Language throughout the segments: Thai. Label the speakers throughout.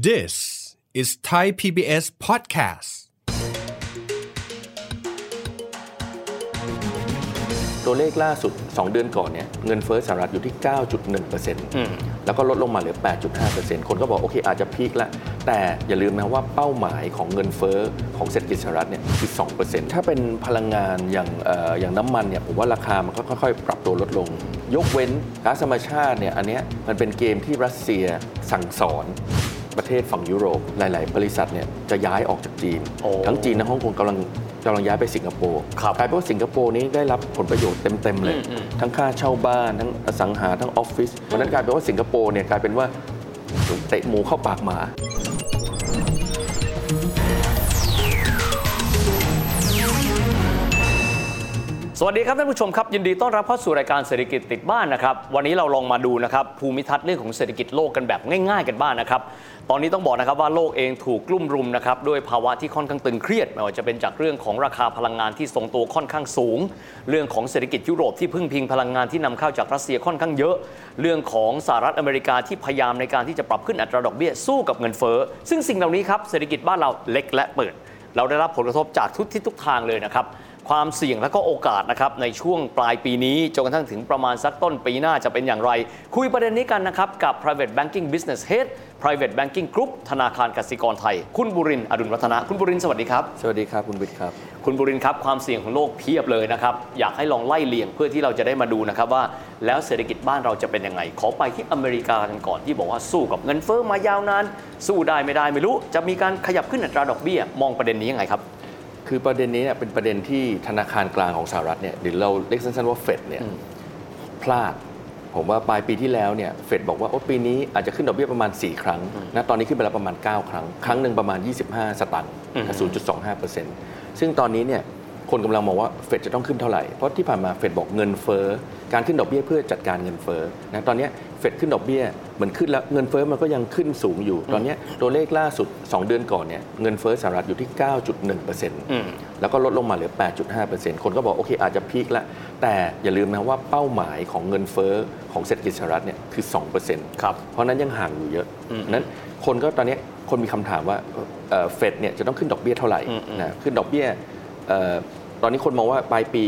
Speaker 1: This is Thai PBS podcast.
Speaker 2: ตัวเลขล่าสุด 2 เดือนก่อนเนี่ยเงินเฟ้อสหรัฐอยู่ที่ 9.1%แล้วก็ลดลงมาเหลือ 8.5%คนก็บอก โอเค อาจจะพีคแล้วแต่อย่าลืมนะว่าเป้าหมายของเงินเฟ้อของเศรษฐกิจสหรัฐเนี่ยคือ 2%ถ้าเป็นพลังงานอย่างเอ่ออย่างน้ำมันเนี่ยผมว่าราคามันก็ค่อยๆ ปรับตัวลดลง ยกเว้นก๊าซธรรมชาติเนี่ยอันเนี้ยมันเป็นเกมที่รัสเซียสั่งสอน ประเทศฝั่งยุโรปหลาย ๆ บริษัทเนี่ยจะย้ายออกจากจีน
Speaker 3: โอ้
Speaker 2: ทั้งจีนและฮ่องกงกำลังกำลังย้ายไปสิงคโปร์
Speaker 3: ครับ
Speaker 2: กลายเป็นว่าสิงคโปร์นี้ได้รับผลประโยชน์เต็ม ๆ เลย
Speaker 3: อืมอืม
Speaker 2: ทั้งค่าเช่าบ้าน ทั้งอสังหา ทั้งออฟฟิศวันนั้นกลายเป็นว่าสิงคโปร์เนี่ยกลายเป็นว่าเตะหมูเข้าปากหมา
Speaker 3: วัสดีครับท่านผู้ชมครับ ยินดีต้อนรับเข้าสู่รายการเศรษฐกิจติดบ้านนะครับ วันนี้เราลองมาดูนะครับภูมิทัศน์เรื่องของเศรษฐกิจโลกกันแบบง่ายๆกันบ้างนะครับ ตอนนี้ต้องบอกนะครับว่าโลกเองถูกกลุ่มรุมนะครับด้วยภาวะที่ค่อนข้างตึงเครียดไม่ว่าจะเป็นจากเรื่องของราคาพลังงานที่ทรงตัวค่อนข้างสูง เรื่องของเศรษฐกิจยุโรปที่พึ่งพิงพลังงานที่นำเข้าจากรัสเซียค่อนข้างเยอะ เรื่องของสหรัฐอเมริกาที่พยายามในการที่จะปรับขึ้นอัตราดอกเบี้ยสู้กับเงินเฟ้อซึ่งสิ่งเหล่านี้ครับเศรษฐกิจบ้านเราเล็กและเปิด เราได้รับผลกระทบจากทุกทิศทุกทางเลยนะครับ ความเสี่ยงและก็โอกาสนะครับในช่วงปลายปีนี้จนกระทั่งถึงประมาณสักต้นปีหน้าจะเป็นอย่างไร คุยประเด็นนี้กันนะครับ กับ private banking business head private banking group ธนาคารกสิกรไทย คุณบุรินทร์อดุลวัฒนะ คุณบุรินทร์สวัสดีครับ
Speaker 2: สวัสดีครับ คุณวิทย์ครับ
Speaker 3: คุณบุรินทร์ครับ ความเสี่ยงของโลกเพียบเลยนะครับ อยากให้ลองไล่เลียงเพื่อที่เราจะได้มาดูนะครับว่า แล้วเศรษฐกิจบ้านเราจะเป็นยังไง ขอไปที่อเมริกากันก่อนที่บอกว่าสู้กับเงินเฟ้อมายาวนานสู้ได้ไม่ได้ไม่รู้ จะมีการขยับขึ้นอัตราดอกเบี้ยมองประเด็นนี้ยังไงครับ
Speaker 2: คือประเด็นนี้เนี่ยเป็นประเด็นที่ธนาคารกลางของสหรัฐเนี่ยหรือเราเรียกสั้นๆว่าเฟดเนี่ยพลาด ผมว่าปลายปีที่แล้วเนี่ยเฟดบอกว่าโอ้ปีนี้อาจจะขึ้นดอกเบี้ยประมาณ 4 ครั้งนะตอนนี้ขึ้นไปแล้วประมาณ 9 ครั้ง ครั้งหนึ่งประมาณ 25 สตางค์
Speaker 3: อืม
Speaker 2: 0.25%ซึ่งตอนนี้เนี่ยคนกำลังมองว่าเฟดจะต้องขึ้นเท่าไหร่ เพราะที่ผ่านมาเฟดบอกเงินเฟ้อ การขึ้นดอกเบี้ยเพื่อจัดการเงินเฟ้อนะตอนเนี้ย เฟดขึ้นดอกเบี้ยเหมือนขึ้นแล้วเงินเฟ้อมันก็ยังขึ้นสูงอยู่ ตอนเนี้ยตัวเลขล่าสุด 2 เดือนก่อนเนี่ยเงินเฟ้อสหรัฐอยู่ที่ 9.1%
Speaker 3: อืม
Speaker 2: แล้วก็ลดลงมาเหลือ 8.5%คนก็บอกโอเคอาจจะพีคแล้วแต่อย่าลืมนะว่าเป้าหมายของเงินเฟ้อของเศรษฐกิจสหรัฐเนี่ยคือ 2%
Speaker 3: ครับ
Speaker 2: เพราะฉะนั้นยังห่างอยู่เยอะ
Speaker 3: อืม
Speaker 2: นั้นคนก็ตอนนี้คนมีคำถามว่าเฟดเนี่ยจะต้องขึ้นดอกเบี้ยเท่าไหร่
Speaker 3: อืมอืม
Speaker 2: นะขึ้นดอกเบี้ยเอ่อตอนนี้คนมองว่าปลายปี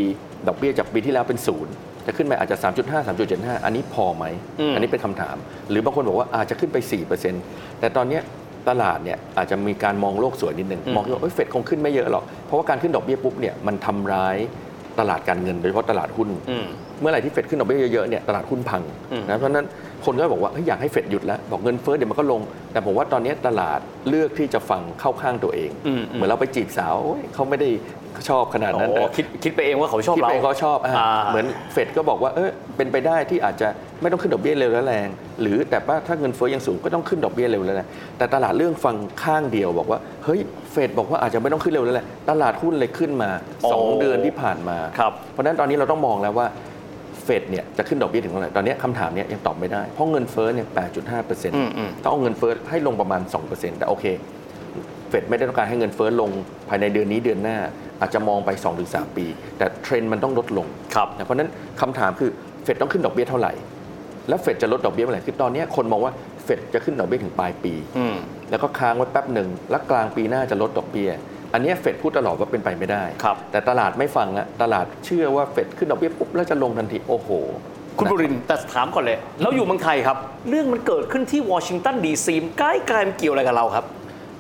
Speaker 2: ดอกเบี้ยจากปีที่แล้วเป็นศูนย์ จะขึ้นไปอาจจะ 3.5 3.75 อันนี้พอไหม
Speaker 3: อืม
Speaker 2: อันนี้เป็นคำถาม หรือบางคนบอกว่าอาจจะขึ้นไป 4%แต่ตอนเนี้ยตลาดเนี่ยอาจจะมีการมองโลกสวยนิดนึง
Speaker 3: อืม
Speaker 2: มองว่าเอ้ยเฟดคงขึ้นไม่เยอะหรอก เพราะว่าการขึ้นดอกเบี้ยปุ๊บเนี่ยมันทำร้ายตลาดการเงินโดยเฉพาะตลาดหุ้น
Speaker 3: อืม
Speaker 2: เมื่อไหร่ที่เฟดขึ้นดอกเบี้ยเยอะๆเนี่ยตลาดหุ้นพัง
Speaker 3: อืม
Speaker 2: นะเพราะฉะนั้นคนก็บอกว่าเฮ้ยอยากให้เฟดหยุดแล้ว บอกเงินเฟ้อเดี๋ยวมันก็ลง แต่ผมว่าตอนนี้ตลาดเลือกที่จะฟังเข้าข้างตัวเอง
Speaker 3: อืมอืม
Speaker 2: เหมือนเราไปจีบสาวโอ๊ยเขาไม่ได้ ชอบขนาดนั้น
Speaker 3: โอ้
Speaker 2: นะ
Speaker 3: คิดคิดไปเองว่าเขาชอบ
Speaker 2: ที่
Speaker 3: เรา
Speaker 2: ไปเขาชอบอะ
Speaker 3: อ่า
Speaker 2: เหมือนเฟดก็บอกว่าเออเป็นไปได้ที่อาจจะไม่ต้องขึ้นดอกเบี้ยเร็วและแรง หรือแต่ว่าถ้าเงินเฟ้อยังสูงก็ต้องขึ้นดอกเบี้ยเร็วและแรงแต่ตลาดเรื่องฟังข้างเดียวบอกว่าเฮ้ยเฟดบอกว่าอาจจะไม่ต้องขึ้นเร็วแล้วแหละตลาดหุ้นเลยขึ้นมาสองเดือนที่ผ่านมา
Speaker 3: ครับ
Speaker 2: เพราะฉะนั้นตอนนี้เราต้องมองแล้วว่าเฟดเนี่ยจะขึ้นดอกเบี้ยถึงเท่าไหร่ ตอนนี้คำถามเนี้ยยังตอบไม่ได้ เพราะเงินเฟ้อเนี่ย
Speaker 3: อืมอืม
Speaker 2: 8.5%ต้องเอาเงินเฟ้อให้ลงประมาณ 2%แต่โอเคเฟดไม่ได้ต้องการให้เงินเฟ้อลงภายในเดือนนี้เดือนหน้า อาจจะมองไป 2-3 ปี แต่เทรนด์มันต้องลดลง
Speaker 3: ครับ
Speaker 2: นะเพราะฉะนั้นคำถามคือเฟดต้องขึ้นดอกเบี้ยเท่าไหร่ แล้วเฟดจะลดดอกเบี้ยเมื่อไหร่คือตอนเนี้ยคนมองว่าเฟดจะขึ้นดอกเบี้ยถึงปลายปี
Speaker 3: อืม
Speaker 2: แล้วก็ค้างไว้แป๊บหนึ่งแล้วกลางปีหน้าจะลดดอกเบี้ย อันเนี้ยเฟดพูดตลอดว่าเป็นไปไม่ได้
Speaker 3: ครับ
Speaker 2: แต่ตลาดไม่ฟังละตลาดเชื่อว่าเฟดขึ้นดอกเบี้ยปุ๊บแล้วจะลงทันทีโอ้โห
Speaker 3: คุณบุรินทร์แต่ถามก่อนเลยเราอยู่เมืองไทยครับ เรื่องมันเกิดขึ้นที่วอชิงตันดีซีใกล้ไกลมันเกี่ยวอะไรกับเราครับ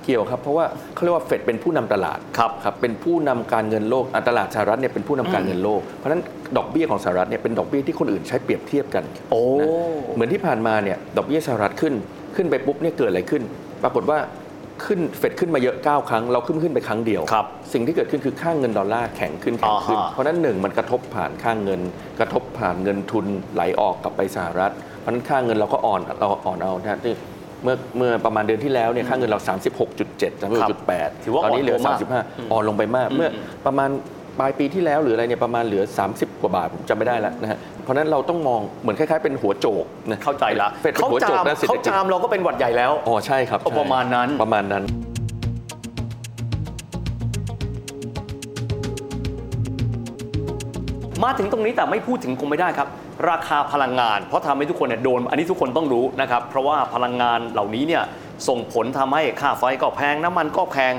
Speaker 2: เกี่ยวครับ เพราะว่าเขาเรียกว่าเฟดเป็นผู้นำตลาด
Speaker 3: ครับ
Speaker 2: ครับเป็นผู้นำการเงินโลกอะตลาดสหรัฐเนี่ยเป็นผู้นำการเงินโลก เพราะฉะนั้นดอกเบี้ยของสหรัฐเนี่ยเป็นดอกเบี้ยที่คนอื่นใช้เปรียบเทียบกัน
Speaker 3: โอ้
Speaker 2: นะเหมือนที่ผ่านมาเนี่ยดอกเบี้ยสหรัฐขึ้นขึ้นไปปุ๊บเนี่ยเกิดอะไรขึ้น ปรากฏว่าขึ้นเฟดขึ้นมาเยอะ 9 ครั้ง เราขึ้นขึ้นไปครั้งเดียว
Speaker 3: ครับ
Speaker 2: สิ่งที่เกิดขึ้นคือค่าเงินดอลลาร์แข็งขึ้นแข็งขึ้น
Speaker 3: อ่าฮะ
Speaker 2: เพราะฉะนั้นหนึ่งมันกระทบผ่านค่าเงิน กระทบผ่านเงินทุนไหลออกกลับไปสหรัฐ เพราะฉะนั้นค่าเงินเราก็อ่อนเราอ่อนเอานะฮะที่ เมื่อเมื่อประมาณเดือนที่แล้วเนี่ยค่าเงินเรา 36.7 36.8
Speaker 3: ถือว่า
Speaker 2: ตอนนี้เหลือ
Speaker 3: อ่อนลงมาก
Speaker 2: 35 อ่อนลงไปมาก เมื่อประมาณปลายปีที่แล้วหรืออะไรเนี่ยประมาณเหลือ 30 กว่าบาทผมจำไม่ได้แล้วนะฮะเพราะฉะนั้นเราต้องมองเหมือนคล้ายๆเป็นหัวโจกนะ
Speaker 3: เข้าใจละ
Speaker 2: เฟดเป็น
Speaker 3: เขา
Speaker 2: หัวโจ
Speaker 3: จากม
Speaker 2: ด้านเศรษฐ
Speaker 3: เขา
Speaker 2: กิจ
Speaker 3: จามเราก็เป็นหวัดใหญ่แล้ว
Speaker 2: อ๋อใช่ครับ
Speaker 3: อ๋อ
Speaker 2: ใช่
Speaker 3: ประมาณนั้น
Speaker 2: ประมาณนั้น
Speaker 3: มาถึงตรงนี้แต่ไม่พูดถึงคงไม่ได้ครับ ราคาพลังงาน เพราะทำให้ทุกคนเนี่ยโดน อันนี้ทุกคนต้องรู้นะครับ เพราะว่าพลังงานเหล่านี้เนี่ยส่งผลทำให้ค่าไฟก็แพงน้ำมันก็แพง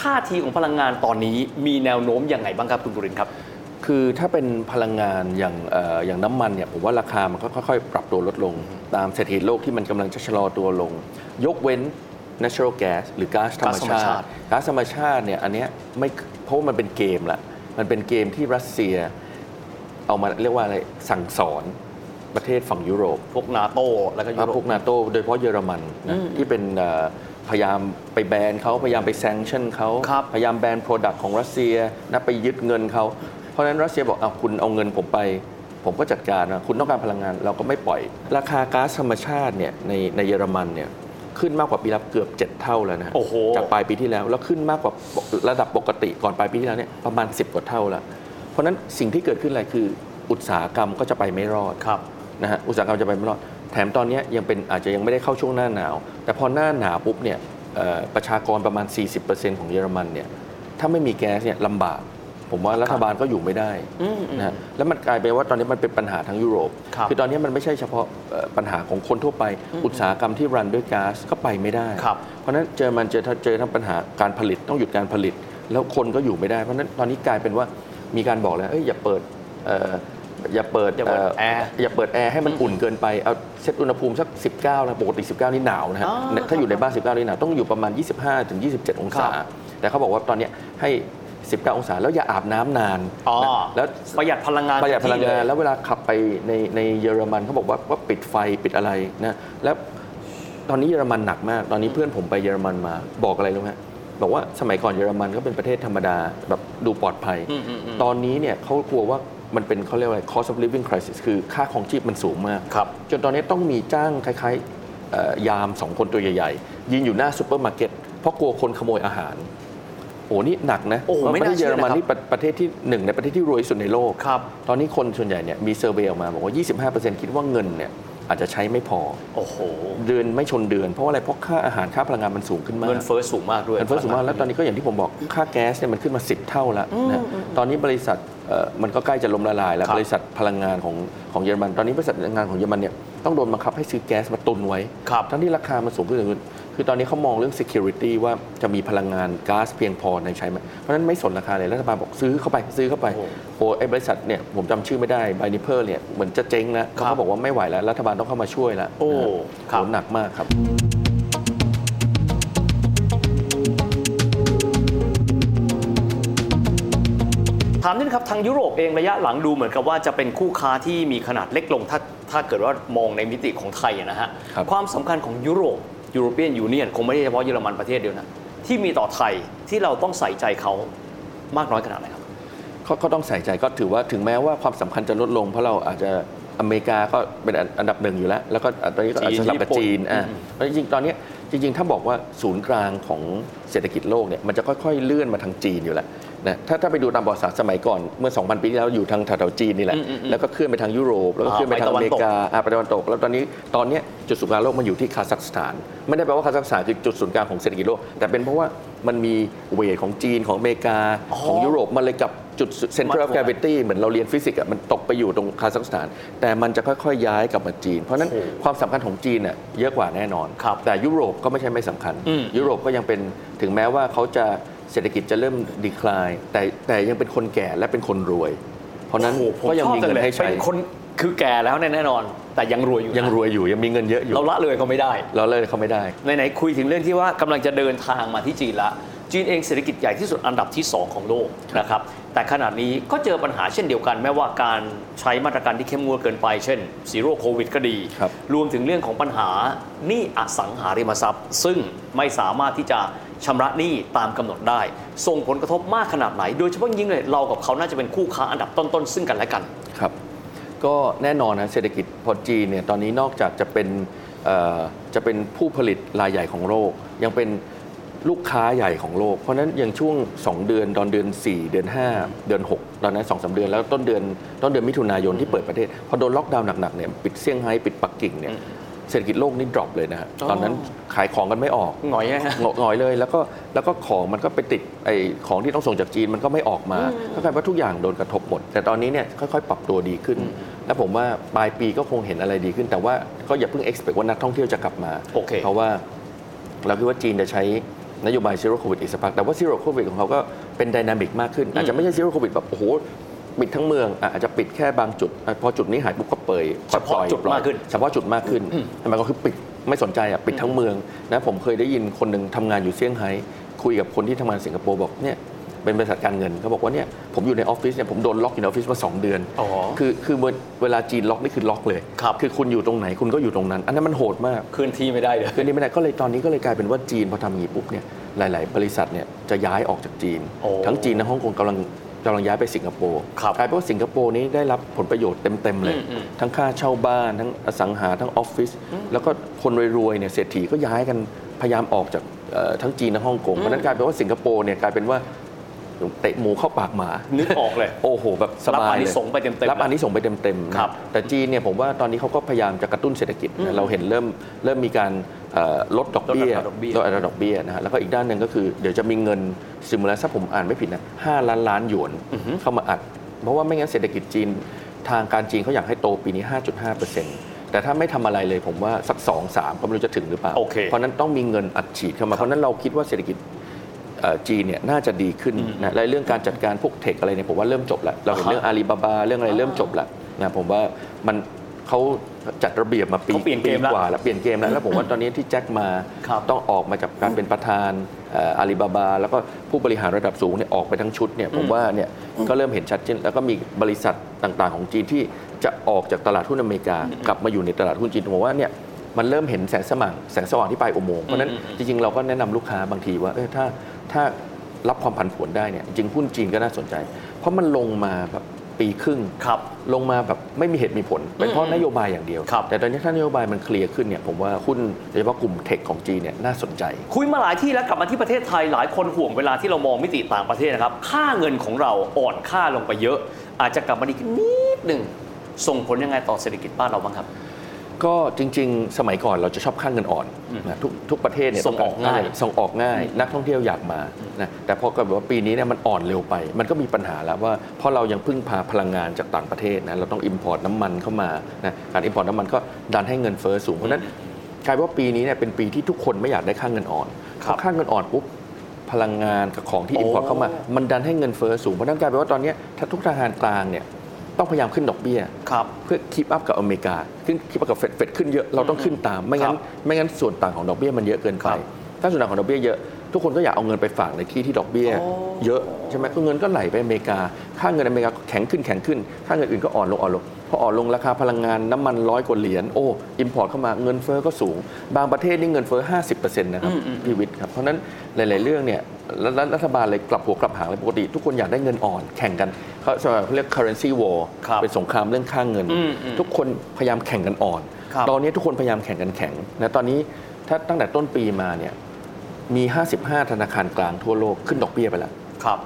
Speaker 3: ท่าทีของพลังงานตอนนี้มีแนวโน้มยังไงบ้างครับคุณบุรินทร์ครับ
Speaker 2: คือถ้าเป็นพลังงานอย่างเอ่ออย่างน้ำมันเนี่ยผมว่าราคามันก็ค่อยๆ ปรับตัวลดลง ตามเศรษฐกิจโลกที่มันกำลังจะชะลอตัวลง ยกเว้น natural gas หรือก๊าซธรรม
Speaker 3: ก๊าซธรรม
Speaker 2: ชา
Speaker 3: ชาติ
Speaker 2: ติก๊าซธรรมชาติเนี่ยอันเนี้ยไม่เพราะว่ามันเป็นเกมละมันเป็นเกมที่รัสเซีย เอามาเรียกว่าอะไรสั่งสอนประเทศฝั่งยุโรป
Speaker 3: พวกนาโตแล้วก็ยุโรปพ
Speaker 2: วกนาโตโดยเฉพาะเยอรมันนะที่เป็นเอ่อพยายามไปแบนเขาพยายามไป sanction เขา
Speaker 3: ครับ
Speaker 2: พยายามแบน product ของรัสเซียนะไปยึดเงินเขาเพราะฉะนั้นรัสเซียบอกเอาคุณเอาเงินผมไป ผมก็จัดการนะคุณต้องการพลังงานเราก็ไม่ปล่อย ราคาก๊าซธรรมชาติเนี่ยในในเยอรมันเนี่ยขึ้นมากกว่าปีละเกือบ 7 เท่าแล้วนะ
Speaker 3: โอ้โห
Speaker 2: จากปลายปีที่แล้วแล้วขึ้นมากกว่าระดับปกติก่อนปลายปีที่แล้วเนี่ยประมาณ 10 กว่าเท่าแล้วเพ ราะฉะนั้นสิ่งที่เกิดขึ้นอะไรคือ อุตสาหกรรมก็จะไปไม่รอด
Speaker 3: ครับ
Speaker 2: นะฮะอุตสาหกรรมจะไปไม่รอด แถมตอนเนี้ยยังเป็นอาจจะยังไม่ได้เข้าช่วงหน้าหนาว แต่พอหน้าหนาวปุ๊บเนี่ยเอ่อประชากรประมาณ 40%ของเยอรมันเนี่ยถ้าไม่มีแก๊สเนี่ยลำบาก ผมว่ารัฐบาลก็อยู่ไม่ได้
Speaker 3: อืมอืม
Speaker 2: นะฮะแล้วมันกลายเป็นว่าตอนนี้มันเป็นปัญหาทั้งยุโรป
Speaker 3: ครับ
Speaker 2: อตอนนี้มันไม่ใช่เฉพาะเอ่อปัญหาของคนทั่วไป อุตสาหกรรมที่รันด้วยก๊าซก็ไปไม่ได้
Speaker 3: ครับ
Speaker 2: เพราะฉะนั้นเจอมันเจอเจอทั้งปัญหาการผลิตต้องหยุดการผลิต แล้วคนก็อยู่ไม่ได้ เพราะฉะนั้นตอนนี้กลายเป็นว่า มีการบอกแล้วเอ้ยอย่าเปิดเอ่ออย่าเปิด
Speaker 3: อย่าเปิด
Speaker 2: เอ่อ
Speaker 3: แอร์
Speaker 2: อย่าเปิดแอร์ให้มันอุ่นเกินไปเอาเซตอุณหภูมิสัก 19นะปกติ 19 นี่หนาวนะฮะ
Speaker 3: อ๋อ
Speaker 2: เนี่ยถ้าอยู่ในบ้าน 19 นี่หนาวต้องอยู่ประมาณ 25ถึง27 องศา
Speaker 3: ครับ
Speaker 2: แต่เขาบอกว่าตอนเนี้ยให้ 19 องศาแล้วอย่าอาบน้ำนาน
Speaker 3: อ๋อ
Speaker 2: นะแล้ว
Speaker 3: ประหยัดพลังงาน
Speaker 2: ประหยัดพลังงาน
Speaker 3: เต็มที่เย
Speaker 2: แล้วเวลาขับไปในในเยอรมันเขาบอกว่าว่าปิดไฟปิดอะไรนะแล้วตอนนี้เยอรมันหนักมาก ตอนนี้เพื่อนผมไปเยอรมันมาบอกอะไรรู้ไหม บอกว่าสมัยก่อนเยอรมันก็เป็นประเทศธรรมดาแบบดูปลอดภัย
Speaker 3: อืมอืมอืม
Speaker 2: ตอนนี้เนี่ยเขากลัวว่ามันเป็นเขาเรียกว่าอะไร cost of living crisis คือค่าครองชีพมันสูงมาก
Speaker 3: ครับ
Speaker 2: จนตอนนี้ต้องมีจ้างคล้ายๆเอ่อยามสองคนตัวใหญ่ๆ ยืนอยู่หน้าซูเปอร์มาร์เก็ตเพราะกลัวคนขโมยอาหาร โอ้นี่หนักนะ
Speaker 3: โอ้โห
Speaker 2: เพราะ
Speaker 3: ไม่
Speaker 2: ประเท
Speaker 3: น่า
Speaker 2: ศเยอรมัน
Speaker 3: เชื่อนะครับ
Speaker 2: นี่ประประเทศที่หนึ่งในประเทศที่รวยที่สุดในโลก
Speaker 3: ครับ
Speaker 2: ตอนนี้คนส่วนใหญ่เนี่ยมีเซอร์เวยออกมาบอกว่า 25%คิดว่าเงินเนี่ย อาจจะใช้ไม่พอ
Speaker 3: โอ้โห
Speaker 2: เดือนไม่ชนเดือน เพราะว่าอะไรเพราะค่าอาหารค่าพลังงานมันสูงขึ้นมาก
Speaker 3: เงินเฟ้อสูงมากด้วย
Speaker 2: เงินเฟ้อสูงมากแล้วตอนนี้ก็อย่างที่ผมบอกค่าแก๊สเนี่ยมันขึ้นมา 10 เท่าแล้วนะตอนนี้บริษัทเอ่อมันก็ใกล้จะล้มละลาย แล้ว
Speaker 3: ครับ
Speaker 2: บริษัทพลังงานของของเยอรมัน ตอนนี้บริษัทพลังงานของเยอรมันเนี่ยต้องโดนบังคับให้ซื้อแก๊สมาตุนไว้
Speaker 3: ครับ
Speaker 2: ทั้งที่ราคามันสูงขึ้นขึ้น คือตอนนี้เขามองเรื่อง security ว่าจะมีพลังงานก๊าซเพียงพอในใช้ไหมเพราะฉะนั้นไม่สนราคาเลยรัฐบาลบอกซื้อเข้าไปซื้อเข้าไป
Speaker 3: โอ้
Speaker 2: โอ้ไอ้บริษัทเนี่ยผมจำชื่อไม่ได้ไบนิเพอร์เนี่ยเหมือนจะเจ๊งแล้ว
Speaker 3: ครับ
Speaker 2: เขาก็บอกว่าไม่ไหวแล้ว รัฐบาลต้องเข้ามาช่วยแล้ว
Speaker 3: โอ้
Speaker 2: นะฮะ
Speaker 3: ครับ
Speaker 2: โหหนักมากครับ
Speaker 3: ถามนิดนึงครับทางยุโรปเองระยะหลังดูเหมือนกับว่าจะเป็นคู่ค้าที่มีขนาดเล็กลงถ้าถ้าเกิดว่ามองในมิติของไทยอะนะฮะ
Speaker 2: ครับ
Speaker 3: ความสำคัญของยุโรป European Union คงไม่ได้เฉพาะเยอรมันประเทศเดียวนะที่มีต่อไทยที่เราต้องใส่ใจเขามากน้อยขนาดไหนครับ
Speaker 2: เขาเขาต้องใส่ใจก็ถือว่าถึงแม้ว่าความสำคัญจะลดลง เพราะเราอาจจะอเมริกาก็เป็นอันอันดับหนึ่งอยู่แล้ว แล้วก็ตอนนี้ก็อาจจะสลับกับ
Speaker 3: จี
Speaker 2: จี
Speaker 3: น
Speaker 2: อ่า
Speaker 3: อืม
Speaker 2: เพราะจริงๆตอนเนี้ยจริง ๆ ถ้าบอกว่าศูนย์กลางของเศรษฐกิจโลกเนี่ยมันจะค่อยๆเลื่อนมาทางจีนอยู่แล้ว นะถ้าถ้าไปดูตามประวัติศาสตร์สมัยก่อนเมื่อ 2,000 ปีที่แล้วอยู่ทางแถวๆจีนนี่แหละ
Speaker 3: อืมอืมอืม
Speaker 2: แล้วก็เคลื่อนไปทางยุโรป แล้วก็
Speaker 3: อ่า
Speaker 2: เคลื่อนไปทาง
Speaker 3: ไปตะ
Speaker 2: อ
Speaker 3: วันอ
Speaker 2: เมริกาอ่าไปตะวันตก แล้วตอนนี้ตอนเนี้ยจุดศูนย์กลางโลกมันอยู่ที่คาซัคสถาน ไม่ได้แปลว่าคาซัคสถานคือจุดศูนย์กลางของเศรษฐกิจโลก แต่เป็นเพราะว่ามันมีเวทของจีนของอเมริกา
Speaker 3: อ๋อ
Speaker 2: ของยุโรปมันเลยกับจุด center
Speaker 3: มา
Speaker 2: of
Speaker 3: ถ่วง
Speaker 2: gravity เหมือนเราเรียนฟิสิกส์อะมันตกไปอยู่ตรงคาซัคสถาน แต่มันจะค่อยๆย้ายกลับมาจีน เพราะฉะนั้น
Speaker 3: โอ้โห
Speaker 2: ความสำคัญของจีนน่ะเยอะกว่าแน่นอน
Speaker 3: ครับ
Speaker 2: แต่ยุโรปก็ไม่ใช่ไม่สำคัญ
Speaker 3: อืม
Speaker 2: ยุโรปก็ยังเป็นถึงแม้ว่าเขาจะ เศรษฐกิจจะเริ่มดีคลายแต่แต่ยังเป็นคนแก่และเป็นคนรวย เพราะฉะนั้น
Speaker 3: โอ้โหผม
Speaker 2: ก็ยัง
Speaker 3: ชอบ
Speaker 2: มี
Speaker 3: จั
Speaker 2: เงิ
Speaker 3: ง
Speaker 2: น
Speaker 3: เลย
Speaker 2: ให้ใช้
Speaker 3: เป็นคนคือแก่แล้วเนี่ยแน่นอน แต่ยังรวยอยู่นะ
Speaker 2: ยังรวยอยู่ยังมีเงินเยอะอยู่
Speaker 3: เราละเลยเขาไม่ได้
Speaker 2: เราเลยเขาไม่ได้
Speaker 3: ไหนๆคุยถึงเรื่องที่ว่ากำลังจะเดินทางมาที่จีนละจีนเองเศรษฐกิจใหญ่ที่สุดอันดับที่ 2 ของโลกนะครับ แต่ขณะนี้ก็เจอปัญหาเช่นเดียวกัน แม้ว่าการใช้มาตรการที่เข้มงวดเกินไป เช่นซีโร่โควิดก็ดี
Speaker 2: ครับ
Speaker 3: รวมถึงเรื่องของปัญหาหนี้อสังหาริมทรัพย์ ซึ่งไม่สามารถที่จะ ชำระหนี้ตามกำหนดได้ ส่งผลกระทบมากขนาดไหน โดยเฉพาะยิ่งเลยเรากับเขาน่าจะเป็นคู่ค้าอันดับต้นๆซึ่งกันและกัน
Speaker 2: ครับ ก็แน่นอนนะเศรษฐกิจพอจีนเนี่ยตอนนี้นอกจากจะเป็นจะเป็นผู้ผลิตรายใหญ่ของโลก ยังเป็นลูกค้าใหญ่ของโลก เพราะนั้นอย่างช่วง 2 เดือนตอนเดือน 4 เดือน 5 เดือน 6 ตอนนั้นสองเดือนแล้วต้นเดือนต้นเดือนมิถุนายนที่เปิดประเทศ พอโดนล็อกดาวน์หนักๆเนี่ยปิดเซี่ยงไฮ้ปิดปักกิ่งเนี่ย เศรษฐกิจโลกนี่ drop เลยนะฮะ
Speaker 3: อ๋อ
Speaker 2: ตอนนั้นขายของกันไม่ออก
Speaker 3: หน่อยนะฮะ
Speaker 2: หงอยหงอยเลยแล้วก็แล้วก็ของมันก็ไปติดไอของที่ต้องส่งจากจีนมันก็ไม่ออกมาก็กลายเป็นว่าทุกอย่างโดนกระทบหมด แต่ตอนนี้เนี่ยค่อยๆ ปรับตัวดีขึ้น แล้วผมว่าปลายปีก็คงเห็นอะไรดีขึ้น แต่ว่าก็อย่าเพิ่ง expect ว่านักท่องเที่ยวจะกลับมา
Speaker 3: โอเค
Speaker 2: เพราะว่าเราคิดว่าจีนจะใช้นโยบาย zero COVID อีกสักพักแต่ว่า zero COVID ของเขาก็เป็น dynamic มากขึ้น อาจจะไม่ใช่ zero COVID แบบโอ้โห ปิดทั้งเมืองอะอาจจะปิดแค่บางจุดอะพอจุดนี้หายปุ๊บก็เปิด
Speaker 3: เฉพาะจุดมากขึ้น
Speaker 2: เฉพาะจุดมากขึ้นทำไมก็คือปิดไม่สนใจอะปิดทั้งเมืองนะผมเคยได้ยินคนหนึ่งทำงานอยู่เซี่ยงไฮ้คุยกับคนที่ทำงานสิงคโปร์บอกเนี่ยเป็นบริษัทการเงินเขาบอกว่าเนี่ยผมอยู่ในออฟฟิศเนี่ยผมโดนล็อกอยู่ในออฟฟิศมาสองเดือน
Speaker 3: อ๋อ
Speaker 2: คือคือเวลาเวลาจีนล็อกนี่คือล็อกเลย
Speaker 3: ครับ
Speaker 2: คือคุณอยู่ตรงไหนคุณก็อยู่ตรงนั้น อันนั้นมันโหดมาก
Speaker 3: เคลื่อนที่ไม่ได้เลย
Speaker 2: คือนี่ไม่ได้ก็เลยตอนนี้ก็เลยกลายเป็นว่าจีนพอทำอย่างนี้ปุ๊บเนี่ยหลาย ๆ บริษัทเนี่ยจะย้ายออกจากจีน
Speaker 3: โอ้
Speaker 2: ทั้งจีนและฮ่องกงกำลัง กำลังย้ายไปสิงคโปร์
Speaker 3: ครับ
Speaker 2: กลายเป็นว่าสิงคโปร์นี้ได้รับผลประโยชน์เต็ม ๆ เลย
Speaker 3: อืมอืม
Speaker 2: ทั้งค่าเช่าบ้านทั้งอสังหาทั้งออฟฟิศแล้วก็คนรวยๆเนี่ยเศรษฐีก็ย้ายกันพยายามออกจากเอ่อทั้งจีนและฮ่องกงเพราะฉะนั้นกลายเป็นว่าสิงคโปร์เนี่ยกลายเป็นว่าเตะหมูเข้าปากหมา
Speaker 3: นึกออกเลย
Speaker 2: โอ้โหแบบสบาย
Speaker 3: รับอานิ
Speaker 2: เลย
Speaker 3: สงส์ไปเต็มๆ
Speaker 2: รับอานิสงส์ไปเต็มๆนะครับแต่จีนเนี่ยผมว่าตอนนี้เขาก็พยายามจะกระตุ้นเศรษฐกิจนะเราเห็นเริ่มเริ่มมีการเอ่อ ลดดอกเบี้ย
Speaker 3: ลดอัตราดอกเบี้ย
Speaker 2: ลดอัตราดอกเบี้ยนะฮะแล้วก็อีกด้านหนึ่งก็คือเดี๋ยวจะมีเงินซิมูลัสถ้าผมอ่านไม่ผิดนะห้าล้านล้านหยวนเข้ามาอัด เพราะว่าไม่งั้นเศรษฐกิจจีนทางการจีนเขาอยากให้โตปีนี้ 5.5%แต่ถ้าไม่ทำอะไรเลยผมว่าสัก 2 3 ก็ไม่รู้จะถึงหรือเปล่า
Speaker 3: โอเค
Speaker 2: เพราะฉะนั้นต้องมีเงินอัดฉีดเข้ามา เพราะฉะนั้นเราคิดว่าเศรษฐกิจเอ่อจีนเนี่ยน่าจะดีขึ้นนะและเรื่องการจัดการพวกเทคอะไรเนี่ยผมว่าเริ่มจบแล้ว เราเห็น
Speaker 3: อ่าฮะ
Speaker 2: เรื่องอาลีบาบาเรื่องอะไรเริ่มจบแล้วนะผมว่ามัน เขาจัดระเบียบมาปี
Speaker 3: เขาเปลี่ยนเกม
Speaker 2: ปี
Speaker 3: แล้ว
Speaker 2: กว่าแล้วเปลี่ยนเกมแล้วแล้วผมว่าตอนนี้ที่แจ็คมา
Speaker 3: ครับ
Speaker 2: ต้องออกมาจากการเป็นประธานอาลีบาบา แล้วก็ผู้บริหารระดับสูงเนี่ยออกไปทั้งชุดเนี่ยผมว่าเนี่ยก็เริ่มเห็นชัดเจนแล้วก็มีบริษัทต่างๆ ของจีนที่จะออกจากตลาดหุ้นอเมริกากลับมาอยู่ในตลาดหุ้นจีนผมว่าเนี่ยมันเริ่มเห็นแสงสว่างแสงสว่างที่ปลายอุโมงค์เพราะฉะนั้นจริงๆเราก็แนะนำลูกค้าบางทีว่าเออถ้าถ้ารับความผันผวนได้เนี่ยจริงๆหุ้นจีนก็น่าสนใจ เพราะมันลงมาแบบ ปีครึ่ง
Speaker 3: ครับ
Speaker 2: ลงมาแบบไม่มีเหตุมีผล เป็นเพราะนโยบายอย่างเดียว
Speaker 3: ครับ
Speaker 2: แต่ตอนนี้ถ้านโยบายมันเคลียร์ขึ้นเนี่ยผมว่าหุ้นโดยเฉพาะกลุ่ม tech ของจีนเนี่ยน่าสนใจ
Speaker 3: คุยมาหลายที่แล้วกลับมาที่ประเทศไทยหลายคนห่วงเวลาที่เรามองมิติต่างประเทศนะครับค่าเงินของเราอ่อนค่าลงไปเยอะ อาจจะกลับมาดีขึ้นนิดหนึ่งส่งผลยังไงต่อเศรษฐกิจบ้านเราบ้างครับ
Speaker 2: ก็จริง ๆ สมัยก่อนเราจะชอบค่าเงินอ่อนนะทุกทุกประเทศเนี่ย
Speaker 3: ส่งออกง่าย
Speaker 2: ส่งออกง่าย นักท่องเที่ยวอยากมานะแต่พอก็แบบว่าปีนี้เนี่ยมันอ่อนเร็วไป มันก็มีปัญหาแล้วว่าเพราะเรายังพึ่งพาพลังงานจากต่างประเทศนะเราต้อง import น้ำมันเข้ามานะการ import น้ำมันก็ดันให้เงินเฟ้อสูงเพราะฉะนั้นกลายเป็นว่าปีนี้เนี่ยเป็นปีที่ทุกคนไม่อยากได้ค่าเงินอ่อน
Speaker 3: ครับ
Speaker 2: พอค่าเงินอ่อนปุ๊บพลังงานกับของที่
Speaker 3: โอ้
Speaker 2: import เข้ามา มันดันให้เงินเฟ้อสูงเพราะฉะนั้นกลายเป็นว่าตอนเนี้ยถ้าทุกธนาคารกลางเนี่ย ต้องพยายามขึ้นดอกเบี้ย
Speaker 3: ครับ
Speaker 2: เพื่อ keep up กับอเมริกา ขึ้น keep up กับเฟดเฟดขึ้นเยอะเราต้องขึ้นตาม ไม่งั้น
Speaker 3: ครับ
Speaker 2: ไม่งั้นส่วนต่างของดอกเบี้ยมันเยอะเกินไป
Speaker 3: ครับ
Speaker 2: ถ้าส่วนต่างของดอกเบี้ยเยอะ ทุกคนก็อยากเอาเงินไปฝากในที่ที่ดอกเบี้ย
Speaker 3: โอ้
Speaker 2: เยอะใช่ไหมก็เงินก็ไหลไปอเมริกา ค่าเงินอเมริกาแข็งขึ้นแข็งขึ้น ค่าเงินอื่นก็อ่อนลงอ่อนลง พออ่อนลงราคาพลังงานน้ำมันร้อยกว่าเหรียญโอ้ import เข้ามาเงินเฟ้อก็สูง บางประเทศนี่เงินเฟ้อ 50%นะครับพี่วิทย์ครับ เพราะฉะนั้นหลาย ๆ เรื่องเนี่ยรัฐรัฐบาลเลยกลับหัวกลับหางเลยปกติ ทุกคนอยากได้เงินอ่อนแข่งกันเขาเขาเรียก currency war
Speaker 3: ครับ
Speaker 2: เป็นสงครามเรื่องค่าเงิน
Speaker 3: อืมอืม
Speaker 2: ทุกคนพยายามแข่งกันอ่อน
Speaker 3: ครับ
Speaker 2: ตอนนี้ทุกคนพยายามแข่งกันแข็งนะตอนนี้ถ้าตั้งแต่ต้นปีมาเนี่ยมี 55 ธนาคารกลางทั่วโลกขึ้นดอกเบี้ยไปแล้ว
Speaker 3: ครับ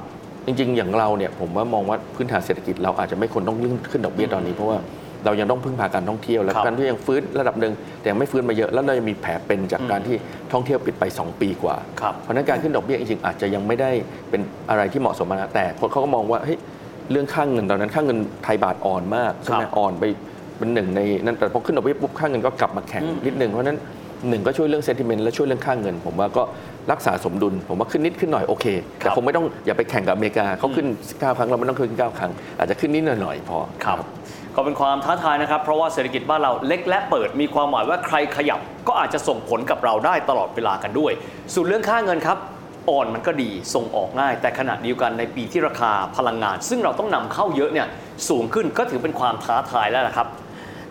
Speaker 2: จริง ๆ อย่างเราเนี่ยผมว่ามองว่าพื้นฐานเศรษฐกิจเราอาจจะไม่ควรต้องขึ้นดอกเบี้ยตอนนี้เพราะว่าเรายังต้องพึ่งพาการท่องเที่ยวแล้ว
Speaker 3: ครับ
Speaker 2: การที่ยวยังฟื้นระดับหนึ่งแต่ยังไม่ฟื้นมาเยอะแล้วเรายังมีแผลเป็นจากการที่ท่องเที่ยวปิดไป 2 ปีกว่า
Speaker 3: ครับ
Speaker 2: เพราะฉะนั้นการขึ้นดอกเบี้ยจริงๆอาจจะยังไม่ได้เป็นอะไรที่เหมาะสมมากแต่คนเขาก็มองว่าเฮ้ยเรื่องค่าเงินตอนนั้นค่าเงินไทยบาทอ่อนมากใช่ไหม
Speaker 3: ครับ
Speaker 2: อ่อนไปเป็นหนึ่งในนั้นแต่พอขึ้นดอกเบี้ยปุ๊บค่าเงินก็กลับมาแข็งนิดหนึ่งเพราะฉะนั้น หนึ่งก็ช่วยเรื่องเซนติเมนต์และช่วยเรื่องค่าเงิน ผมว่าก็รักษาสมดุล ผมว่าขึ้นนิดขึ้นหน่อยโอเค แต่คงไม่ต้องอย่าไปแข่งกับอเมริกาเขาขึ้น9ครั้งเราไม่ต้องขึ้น 9 ครั้ง อาจจะขึ้นนิดหน่อยๆพอ
Speaker 3: ครับก็เป็นความท้าทายนะครับ เพราะว่าเศรษฐกิจบ้านเราเล็กและเปิดมีความหมายว่าใครขยับก็อาจจะส่งผลกับเราได้ตลอดเวลากันด้วย ส่วนเรื่องค่าเงินครับอ่อนมันก็ดีส่งออกง่าย แต่ขณะเดียวกันในปีที่ราคาพลังงาน ซึ่งเราต้องนำเข้าเยอะเนี่ยสูงขึ้นก็ถือเป็นความท้าทายแล้วนะครับ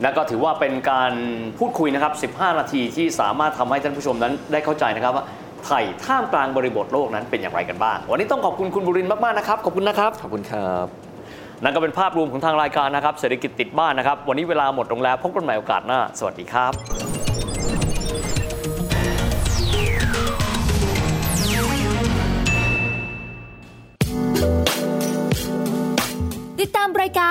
Speaker 3: และก็ถือว่าเป็นการพูดคุยนะครับ 15 นาทีที่สามารถทำให้ท่านผู้ชมนั้นได้เข้าใจนะครับว่าไทยท่ามกลางบริบทโลกนั้นเป็นอย่างไรกันบ้าง วันนี้ต้องขอบคุณคุณบุรินทร์มาก ๆ นะครับ ขอบคุณนะครับ
Speaker 2: ขอบคุณครับ
Speaker 3: นั่นก็เป็นภาพรวมของทางรายการนะครับเศรษฐกิจติดบ้านนะครับ วันนี้เวลาหมดลงแล้วพบกันใหม่โอกาสหน้า สวัสดีครับ